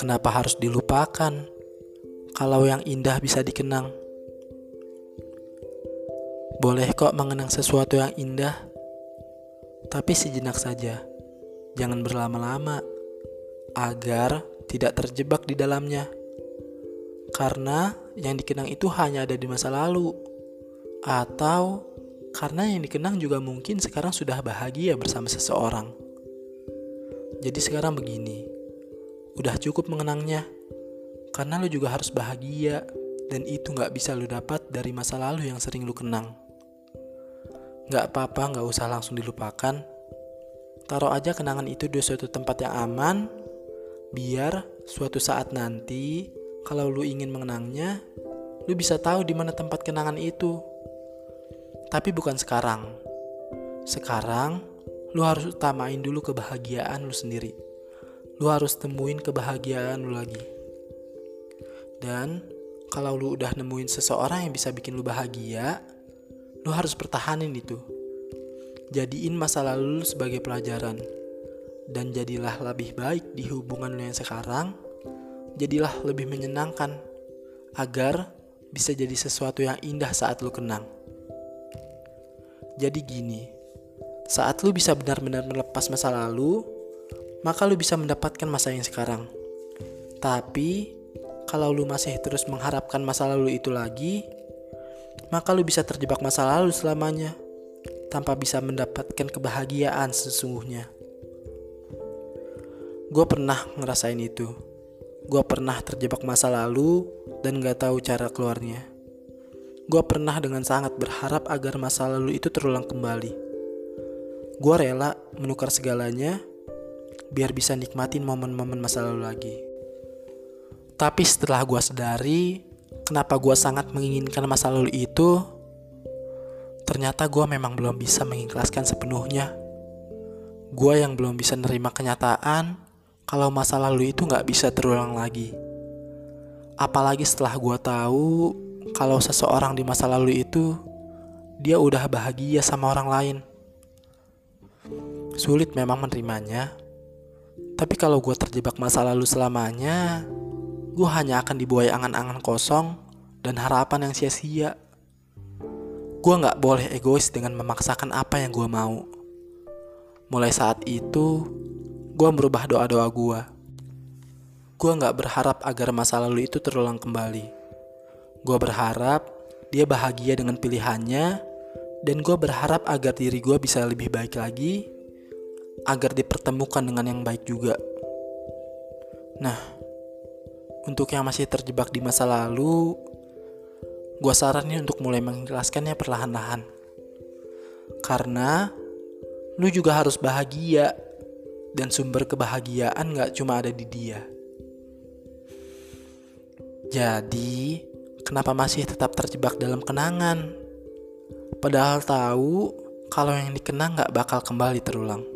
Kenapa harus dilupakan kalau yang indah bisa dikenang? Boleh kok mengenang sesuatu yang indah, tapi sejenak saja. Jangan berlama-lama agar tidak terjebak di dalamnya. Karena yang dikenang itu hanya ada di masa lalu, atau karena yang dikenang juga mungkin sekarang sudah bahagia bersama seseorang. Jadi sekarang begini, udah cukup mengenangnya, karena lo juga harus bahagia, dan itu gak bisa lo dapat dari masa lalu yang sering lo kenang. Gak apa-apa, gak usah langsung dilupakan. Taruh aja kenangan itu di suatu tempat yang aman, biar suatu saat nanti, kalau lo ingin mengenangnya, lo bisa tahu di mana tempat kenangan itu. Tapi bukan sekarang. Sekarang, lu harus utamain dulu kebahagiaan lu sendiri. Lu harus temuin kebahagiaan lu lagi. Dan kalau lu udah nemuin seseorang yang bisa bikin lu bahagia, lu harus pertahanin itu. Jadiin masa lalu lu sebagai pelajaran. Dan jadilah lebih baik di hubungan lu yang sekarang. Jadilah lebih menyenangkan. Agar bisa jadi sesuatu yang indah saat lu kenang. Jadi gini, saat lu bisa benar-benar melepas masa lalu, maka lu bisa mendapatkan masa yang sekarang. Tapi, kalau lu masih terus mengharapkan masa lalu itu lagi, maka lu bisa terjebak masa lalu selamanya, tanpa bisa mendapatkan kebahagiaan sesungguhnya. Gue pernah ngerasain itu. Gue pernah terjebak masa lalu dan gak tahu cara keluarnya. Gue pernah dengan sangat berharap agar masa lalu itu terulang kembali. Gue rela menukar segalanya biar bisa nikmatin momen-momen masa lalu lagi. Tapi setelah gue sadari kenapa gue sangat menginginkan masa lalu itu, ternyata gue memang belum bisa mengikhlaskan sepenuhnya. Gue yang belum bisa nerima kenyataan kalau masa lalu itu gak bisa terulang lagi. Apalagi setelah gue tahu kalau seseorang di masa lalu itu dia udah bahagia sama orang lain. Sulit memang menerimanya, tapi kalau gue terjebak masa lalu selamanya, gue hanya akan dibuai angan-angan kosong dan harapan yang sia-sia. Gue gak boleh egois dengan memaksakan apa yang gue mau. Mulai saat itu, gue merubah doa-doa gue. Gue gak berharap agar masa lalu itu terulang kembali Gue berharap dia bahagia dengan pilihannya, dan gue berharap agar diri gue bisa lebih baik lagi, agar dipertemukan dengan yang baik juga. Nah, untuk yang masih terjebak di masa lalu, gue saranin untuk mulai mengikhlaskannya perlahan-lahan. Karena lu juga harus bahagia, dan sumber kebahagiaan gak cuma ada di dia. Jadi, Kenapa masih tetap terjebak dalam kenangan? Padahal tahu kalau yang dikenang gak bakal kembali terulang.